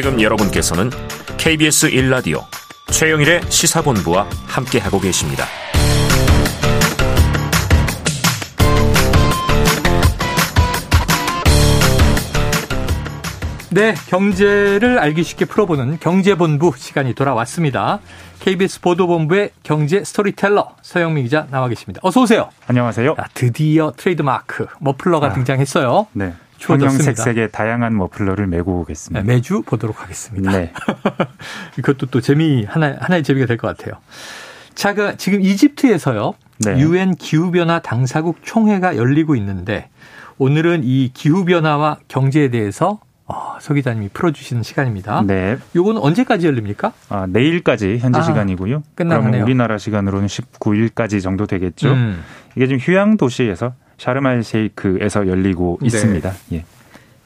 지금 여러분께서는 KBS 1라디오 최영일의 시사본부와 함께하고 계십니다. 네, 경제를 알기 쉽게 풀어보는 경제본부 시간이 돌아왔습니다. KBS 보도본부의 경제 스토리텔러 서영민 기자 나와 계십니다. 어서 오세요. 안녕하세요. 자, 드디어 트레이드마크 머플러가 아, 등장했어요. 네. 형형색색의 다양한 머플러를 메고 오겠습니다. 네, 매주 보도록 하겠습니다. 네. 이것도 또 재미 하나 하나의 재미가 될 것 같아요. 자, 그 지금 이집트에서요. 네. 유엔 기후 변화 당사국 총회가 열리고 있는데 오늘은 이 기후 변화와 경제에 대해서 어, 서 기자님이 풀어주시는 시간입니다. 네. 요거는 언제까지 열립니까? 아, 내일까지 현지 아, 시간이고요. 끝나가네요. 그러면 우리나라 시간으로는 19일까지 정도 되겠죠. 음. 이게 지금 휴양 도시에서 샤르말 셰이크에서 열리고 네. 있습니다. 예.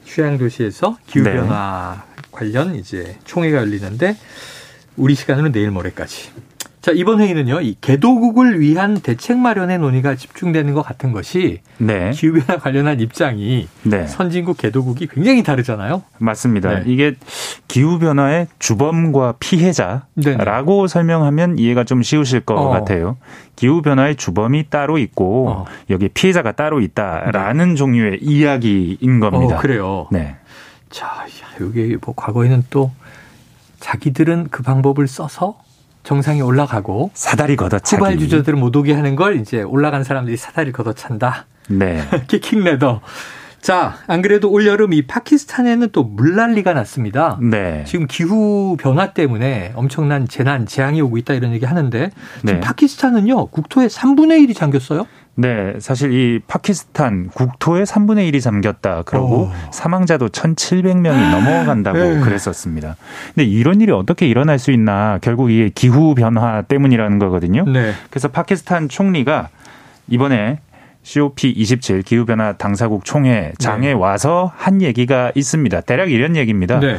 휴양 도시에서 기후 변화 관련 이제 총회가 열리는데 우리 시간으로 내일 모레까지. 자, 이번 회의는요, 이 개도국을 위한 대책 마련의 논의가 집중되는 것 같은 것이 네. 기후변화 관련한 입장이 네. 선진국 개도국이 굉장히 다르잖아요. 맞습니다. 네. 이게 기후 변화의 주범과 피해자라고 설명하면 이해가 좀 쉬우실 것 어. 같아요. 기후 변화의 주범이 따로 있고 어. 여기 피해자가 따로 있다라는 종류의 이야기인 겁니다. 어, 그래요. 네. 자, 야, 여기 뭐 과거에는 또 자기들은 그 방법을 써서 정상에 올라가고 사다리 걷어차기. 후발 주자들을 못 오게 하는 걸 이제 올라간 사람들이 사다리 걷어찬다. 네. 키킹 레더. 자, 안 그래도 올 여름 이 파키스탄에는 또 물난리가 났습니다. 네. 지금 기후 변화 때문에 엄청난 재난, 재앙이 오고 있다 이런 얘기 하는데 지금 네. 파키스탄은요 국토의 3분의 1이 잠겼어요. 네, 사실 이 파키스탄 국토의 3분의 1이 잠겼다. 그러고 오. 사망자도 1,700명이 넘어간다고 네. 그랬었습니다. 근데 이런 일이 어떻게 일어날 수 있나? 결국 이게 기후 변화 때문이라는 거거든요. 네. 그래서 파키스탄 총리가 이번에 COP27 기후변화 당사국 총회 장에 네. 와서 한 얘기가 있습니다. 대략 이런 얘기입니다. 네.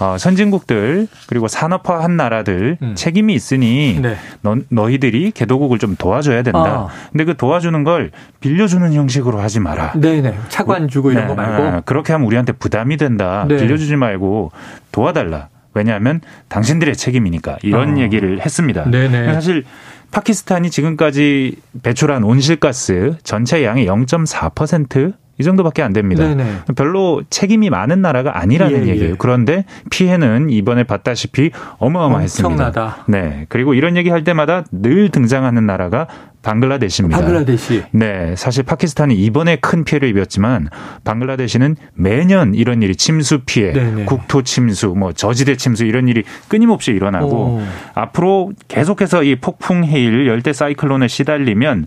어, 선진국들 그리고 산업화한 나라들 음. 책임이 있으니 네. 너, 너희들이 개도국을 좀 도와줘야 된다. 아. 근데 그 도와주는 걸 빌려주는 형식으로 하지 마라. 네네. 차관 주고 이런 네, 거 말고. 아, 그렇게 하면 우리한테 부담이 된다. 네. 빌려주지 말고 도와달라. 왜냐하면 당신들의 책임이니까 이런 어. 얘기를 했습니다. 네네. 사실 파키스탄이 지금까지 배출한 온실가스 전체 양의 0.4% 이 정도밖에 안 됩니다. 네네. 별로 책임이 많은 나라가 아니라는 예, 얘기예요. 예. 그런데 피해는 이번에 봤다시피 어마어마했습니다. 엄청나다. 네. 그리고 이런 얘기 할 때마다 늘 등장하는 나라가 방글라데시입니다. 방글라데시. 네, 사실 파키스탄이 이번에 큰 피해를 입었지만 방글라데시는 매년 이런 일이 침수 피해, 네네. 국토 침수, 뭐 저지대 침수 이런 일이 끊임없이 일어나고 오. 앞으로 계속해서 이 폭풍 해일 열대 사이클론에 시달리면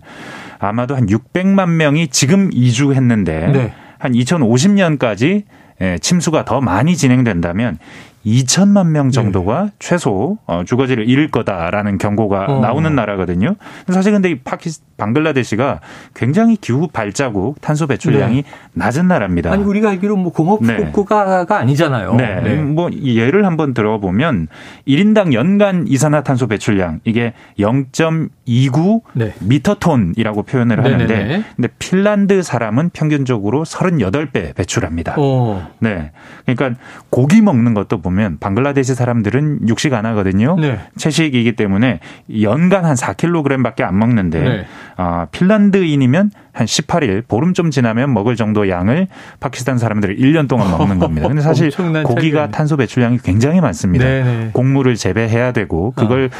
아마도 한 600만 명이 지금 이주했는데 네. 한 2050년까지 예, 침수가 더 많이 진행된다면 2천만 명 정도가 최소 어, 주거지를 잃을 거다라는 경고가 어. 나오는 나라거든요. 사실 근데 이 파키스 방글라데시가 굉장히 기후 발자국 탄소 배출량이 낮은 나라입니다. 네. 아니 우리가 알기로 뭐 공업 네. 국가가 아니잖아요. 네. 뭐 예를 한번 들어보면 1인당 연간 이산화탄소 배출량 이게 0.29 네. 미터톤이라고 표현을 네네네. 하는데 근데 핀란드 사람은 평균적으로 38배 배출합니다. 어. 네. 그러니까 고기 먹는 것도 보면 방글라데시 사람들은 육식 안 하거든요. 네. 채식이기 때문에 연간 한 4kg밖에 안 먹는데 네. 아, 핀란드인이면 한 18일 보름 좀 지나면 먹을 정도 양을 파키스탄 사람들이 1년 동안 먹는 겁니다. 근데 사실 고기가 차이네. 탄소 배출량이 굉장히 많습니다. 네네. 곡물을 재배해야 되고 그걸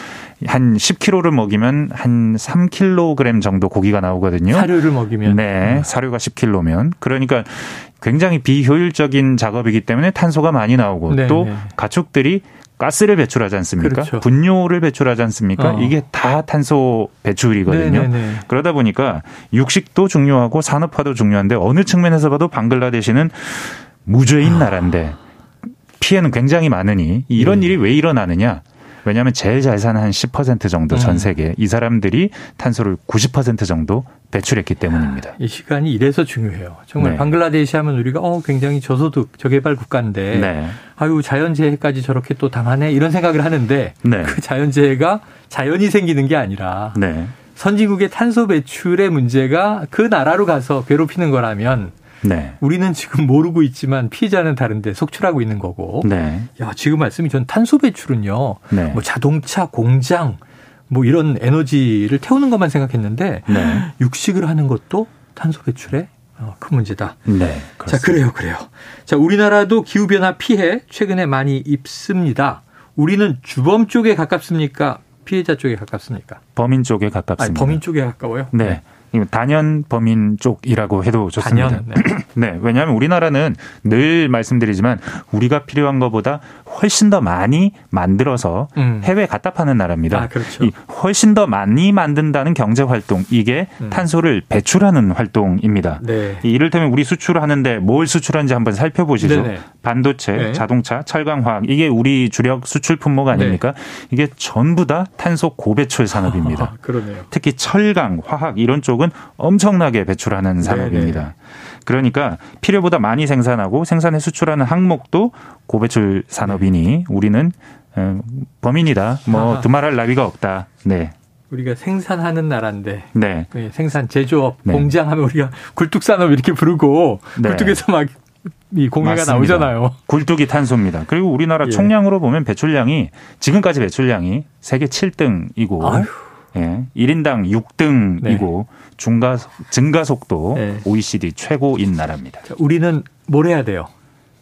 한 10kg를 먹이면 한 3kg 정도 고기가 나오거든요. 사료를 먹이면. 네, 사료가 10kg면 그러니까 굉장히 비효율적인 작업이기 때문에 탄소가 많이 나오고 네, 또 네. 가축들이 가스를 배출하지 않습니까? 그렇죠. 분뇨를 배출하지 않습니까? 어. 이게 다 탄소 배출이거든요. 네네네. 그러다 보니까 육식도 중요하고 산업화도 중요한데 어느 측면에서 봐도 방글라데시는 무죄인 아. 나라인데 피해는 굉장히 많으니 이런 예. 일이 왜 일어나느냐? 왜냐하면 제일 잘 사는 한 10% 정도 전 음. 세계 이 사람들이 탄소를 90% 정도 배출했기 때문입니다. 이 시간이 이래서 중요해요. 정말 네. 방글라데시 하면 우리가 어 굉장히 저소득 저개발 국가인데 네. 아유 자연재해까지 저렇게 또 당하네 이런 생각을 하는데 네. 그 자연재해가 자연이 생기는 게 아니라 네. 선진국의 탄소 배출의 문제가 그 나라로 가서 괴롭히는 거라면 네. 우리는 지금 모르고 있지만 피해자는 다른데 속출하고 있는 거고. 네. 야, 지금 말씀이 전 탄소 배출은요. 네. 뭐 자동차, 공장 뭐 이런 에너지를 태우는 것만 생각했는데 네. 육식을 하는 것도 탄소 배출에 어, 큰 문제다. 네. 그렇습니다. 자, 그래요, 그래요. 자, 우리나라도 기후 변화 피해 최근에 많이 입습니다. 우리는 주범 쪽에 가깝습니까? 피해자 쪽에 가깝습니까? 범인 쪽에 가깝습니다. 아니, 범인 쪽에 가까워요? 네. 단연 범인 쪽이라고 해도 좋습니다. 단연, 네. 네. 왜냐하면 우리나라는 늘 말씀드리지만 우리가 필요한 것보다 훨씬 더 많이 만들어서 음. 해외 갖다 파는 나라입니다. 아, 그렇죠. 이 훨씬 더 많이 만든다는 경제 활동 이게 음. 탄소를 배출하는 활동입니다. 네. 이를테면 우리 수출하는데 뭘 수출하는지 한번 살펴보시죠. 네네. 반도체, 네. 자동차, 철강화학 이게 우리 주력 수출 품목 아닙니까? 네. 이게 전부 다 탄소 고배출 산업입니다. 아, 그러네요. 특히 철강, 화학 이런 쪽은 엄청나게 배출하는 산업입니다. 네네. 그러니까 필요보다 많이 생산하고 생산해 수출하는 항목도 고배출 산업이니 우리는 어, 범인이다. 뭐 두말할 나위가 없다. 네. 우리가 생산하는 나라인데 네. 그 생산 제조업 네. 공장하면 우리가 굴뚝 산업 이렇게 부르고 네. 굴뚝에서 막 이 공해가 맞습니다. 나오잖아요. 굴뚝이 탄소입니다. 그리고 우리나라 예. 총량으로 보면 배출량이 지금까지 배출량이 세계 7등이고 아유. 예, 1인당 6등이고 네. 중가 증가 속도 네. OECD 최고인 나라입니다. 우리는 뭘 해야 돼요?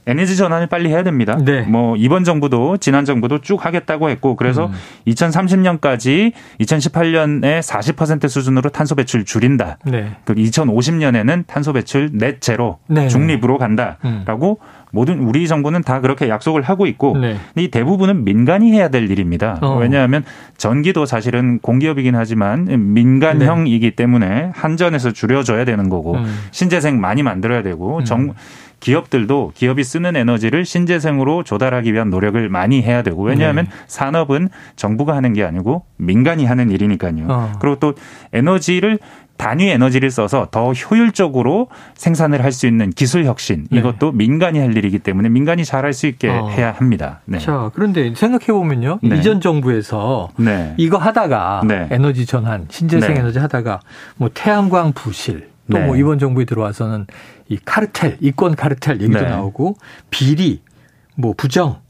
에너지 전환을 빨리 해야 됩니다. 네. 뭐 이번 정부도 지난 정부도 쭉 하겠다고 했고 그래서 음. 2030년까지 2018년에 40% 수준으로 탄소 배출 줄인다. 네. 그 2050년에는 탄소 배출 넷 제로 네. 중립으로 간다라고 음. 모든 우리 정부는 다 그렇게 약속을 하고 있고 네. 이 대부분은 민간이 해야 될 일입니다. 어. 왜냐하면 전기도 사실은 공기업이긴 하지만 민간형이기 때문에 한전에서 줄여줘야 되는 거고 음. 신재생 많이 만들어야 되고 음. 정 기업들도 기업이 쓰는 에너지를 신재생으로 조달하기 위한 노력을 많이 해야 되고 왜냐하면 네. 산업은 정부가 하는 게 아니고 민간이 하는 일이니까요. 어. 그리고 또 에너지를 단위 에너지를 써서 더 효율적으로 생산을 할 수 있는 기술 혁신 네. 이것도 민간이 할 일이기 때문에 민간이 잘할 수 있게 어. 해야 합니다. 네. 자 그런데 생각해 보면요 네. 이전 정부에서 네. 이거 하다가 네. 에너지 전환 신재생 네. 에너지 하다가 뭐 태양광 부실 또뭐 이번 정부에 들어와서는 이 카르텔 이권 카르텔 얘기도 나오고 비리 뭐 부정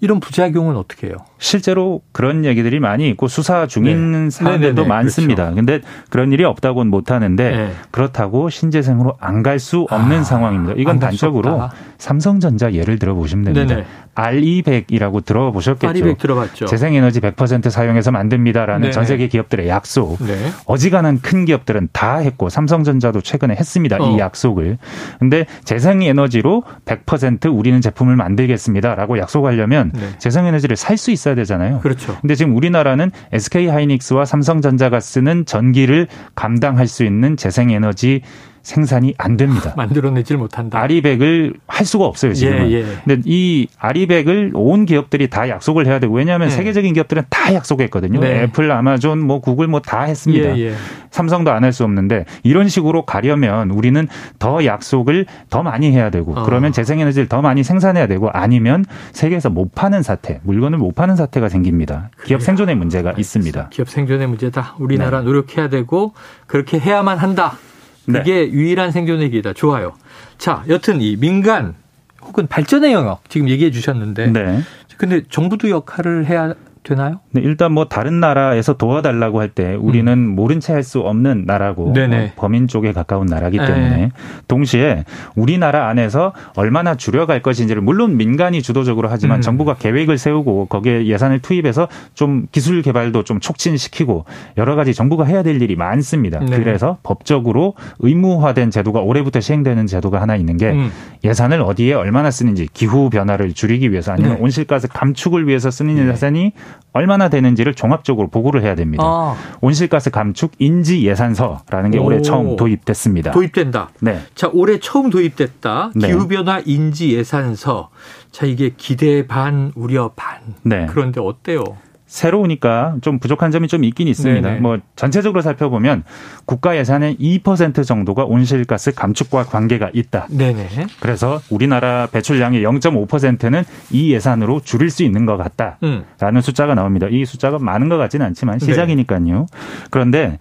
이런 부작용은 어떻게 해요? 실제로 그런 얘기들이 많이 있고 수사 중인 네. 사람들도 네네네. 많습니다. 그렇죠. 근데 그런 일이 없다고는 못 하는데 네. 그렇다고 신재생으로 안 갈 수 없는 아, 상황입니다. 이건 단적으로 삼성전자 예를 들어 보시면 됩니다. 네네. R200이라고 들어보셨겠죠. R200 들어봤죠. 재생에너지 100% 사용해서 만듭니다라는 네네. 전 세계 기업들의 약속. 네. 어지간한 큰 기업들은 다 했고 삼성전자도 최근에 했습니다. 어. 이 약속을. 근데 재생에너지로 100% 우리는 제품을 만들겠습니다라고 약속 하려면 네. 재생에너지를 살 수 있어야 되잖아요. 그렇죠. 근데 지금 우리나라는 SK 하이닉스와 삼성전자가 쓰는 전기를 감당할 수 있는 재생에너지 생산이 안 됩니다. 만들어내질 못한다. 아리백을 할 수가 없어요 지금. 예, 예. 근데 이 아리백을 온 기업들이 다 약속을 해야 되고 왜냐하면 네. 세계적인 기업들은 다 약속했거든요. 네. 애플, 아마존, 뭐 구글 뭐 다 했습니다. 예, 예. 삼성도 안 할 수 없는데 이런 식으로 가려면 우리는 더 약속을 더 많이 해야 되고 어. 그러면 재생에너지를 더 많이 생산해야 되고 아니면 세계에서 못 파는 사태, 물건을 못 파는 사태가 생깁니다. 기업 생존의 문제가 알겠습니다. 있습니다. 기업 생존의 문제다. 우리나라 네. 노력해야 되고 그렇게 해야만 한다. 그게 네. 유일한 생존의 길이다. 좋아요. 자, 여튼 이 민간 혹은 발전의 영역 지금 얘기해 주셨는데 네. 근데 정부도 역할을 해야 되나요? 네, 일단 뭐 다른 나라에서 도와달라고 할 때 우리는 음. 모른 채 할 수 없는 나라고 어, 범인 쪽에 가까운 나라기 네. 때문에 네. 동시에 우리나라 안에서 얼마나 줄여갈 것인지를 물론 민간이 주도적으로 하지만 음. 정부가 계획을 세우고 거기에 예산을 투입해서 좀 기술 개발도 좀 촉진시키고 여러 가지 정부가 해야 될 일이 많습니다. 네. 그래서 법적으로 의무화된 제도가 올해부터 시행되는 제도가 하나 있는 게 음. 예산을 어디에 얼마나 쓰는지 기후 변화를 줄이기 위해서 아니면 네. 온실가스 감축을 위해서 쓰는 네. 예산이 얼마나 되는지를 종합적으로 보고를 해야 됩니다. 아. 온실가스 감축 인지 예산서라는 게 오. 올해 처음 도입됐습니다. 도입된다. 네. 자, 올해 처음 도입됐다. 네. 기후변화 인지 예산서. 자, 이게 기대 반, 우려 반. 네. 그런데 어때요? 새로우니까 좀 부족한 점이 좀 있긴 있습니다. 네네. 뭐 전체적으로 살펴보면 국가 예산의 2% 정도가 온실가스 감축과 관계가 있다. 네네. 그래서 우리나라 배출량의 0.5%는 이 예산으로 줄일 수 있는 것 같다라는 음. 숫자가 나옵니다. 이 숫자가 많은 것 같지는 않지만 네. 시작이니까요. 네. 그런데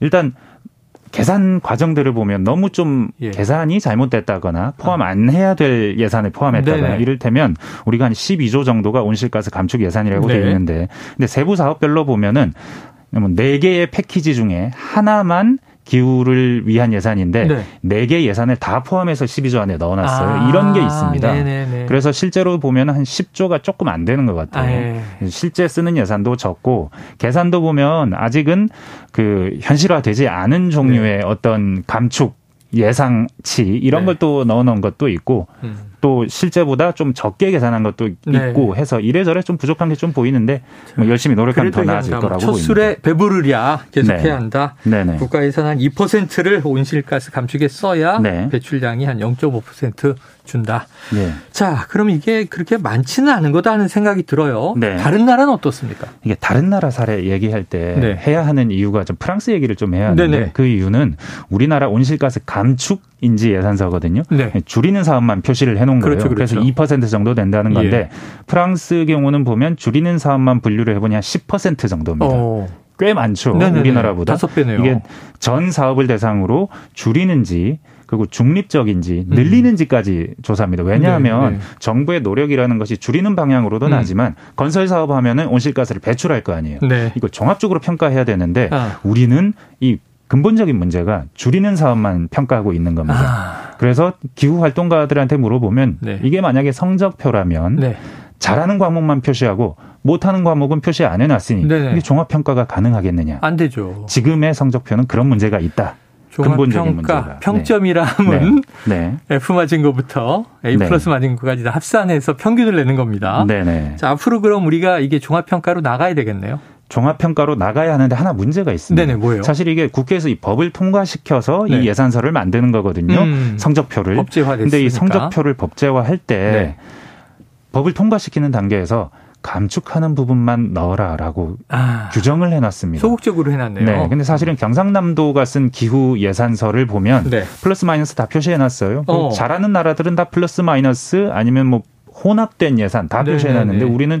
일단 계산 과정들을 보면 너무 좀 예. 계산이 잘못됐다거나 포함 안 해야 될 예산에 포함했다거나 네네. 이를테면 우리가 한 12조 정도가 온실가스 감축 예산이라고 네. 되어 있는데 근데 세부 사업별로 보면은 네 개의 패키지 중에 하나만 기후를 위한 예산인데 네. 4개 예산을 다 포함해서 12조 안에 넣어놨어요. 아, 이런 게 있습니다. 네네네. 그래서 실제로 보면 한 10조가 조금 안 되는 것 같아요. 아, 예. 실제 쓰는 예산도 적고 계산도 보면 아직은 그 현실화되지 않은 종류의 네. 어떤 감축 예상치 이런 네. 걸또 넣어놓은 것도 있고 음. 또 실제보다 좀 적게 계산한 것도 네. 있고 해서 이래저래 좀 부족한 게 좀 보이는데 뭐 열심히 노력하면 더 나아질 거라고 보입니다. 첫 술에 배부르랴 계속해야 네. 한다. 네네. 국가 예산 한 2%를 온실가스 감축에 써야 네. 배출량이 한 0.5% 준다. 네. 자, 그럼 이게 그렇게 많지는 않은 거다 하는 생각이 들어요. 네. 다른 나라는 어떻습니까? 이게 다른 나라 사례 얘기할 때 네. 해야 하는 이유가 좀 프랑스 얘기를 좀 해야 하는데 네네. 그 이유는 우리나라 온실가스 감축 인지 예산서거든요. 네. 줄이는 사업만 표시를 해놓은 거예요. 그렇죠, 그렇죠. 그래서 2% 정도 된다는 건데 예. 프랑스 경우는 보면 줄이는 사업만 분류를 해보니 한 10% 정도입니다. 오. 꽤 많죠. 네네네. 우리나라보다. 다섯 배네요. 이게 전 사업을 대상으로 줄이는지 그리고 중립적인지 음. 늘리는지까지 조사합니다. 왜냐하면 네, 네. 정부의 노력이라는 것이 줄이는 방향으로도 음. 나지만 건설 사업 하면은 온실가스를 배출할 거 아니에요. 네. 이거 종합적으로 평가해야 되는데 아. 우리는 이 근본적인 문제가 줄이는 사업만 평가하고 있는 겁니다. 아. 그래서 기후 활동가들한테 물어보면 네. 이게 만약에 성적표라면 네. 잘하는 과목만 표시하고 못하는 과목은 표시 안 해놨으니 네네. 이게 종합 평가가 가능하겠느냐? 안 되죠. 지금의 성적표는 그런 문제가 있다. 근본적인 문제가. 평점이라 함은 네. 네. F 맞은 것부터 A 네. 플러스 맞은 것까지 다 합산해서 평균을 내는 겁니다. 네네. 자 앞으로 그럼 우리가 이게 종합 평가로 나가야 되겠네요. 종합평가로 나가야 하는데 하나 문제가 있습니다. 네네, 뭐예요? 사실 이게 국회에서 이 법을 통과시켜서 네. 이 예산서를 만드는 거거든요. 음, 성적표를. 법제화 근데 이 성적표를 법제화할 때 네. 법을 통과시키는 단계에서 감축하는 부분만 넣어라라고 아, 규정을 해놨습니다. 소극적으로 해놨네요. 네. 근데 사실은 경상남도가 쓴 기후 예산서를 보면 네. 플러스 마이너스 다 표시해놨어요. 어. 잘하는 나라들은 다 플러스 마이너스 아니면 뭐 혼합된 예산 다 네, 표시해놨는데 네, 네. 우리는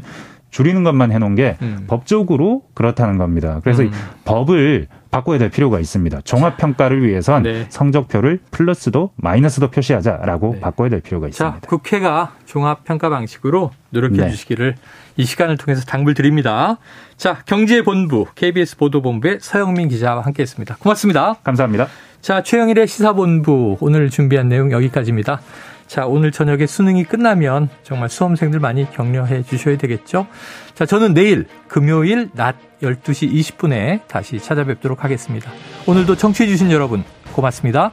줄이는 것만 해놓은 게 음. 법적으로 그렇다는 겁니다. 그래서 음. 법을 바꿔야 될 필요가 있습니다. 종합 평가를 위해선 네. 성적표를 플러스도 마이너스도 표시하자라고 네. 바꿔야 될 필요가 있습니다. 자, 국회가 종합 평가 방식으로 노력해 네. 주시기를 이 시간을 통해서 당부를 드립니다. 자, 경제본부 KBS 보도본부의 서영민 기자와 함께했습니다. 고맙습니다. 감사합니다. 자, 최영일의 시사본부 오늘 준비한 내용 여기까지입니다. 자, 오늘 저녁에 수능이 끝나면 정말 수험생들 많이 격려해 주셔야 되겠죠? 자, 저는 내일 금요일 낮 12시 20분에 다시 찾아뵙도록 하겠습니다. 오늘도 청취해 주신 여러분 고맙습니다.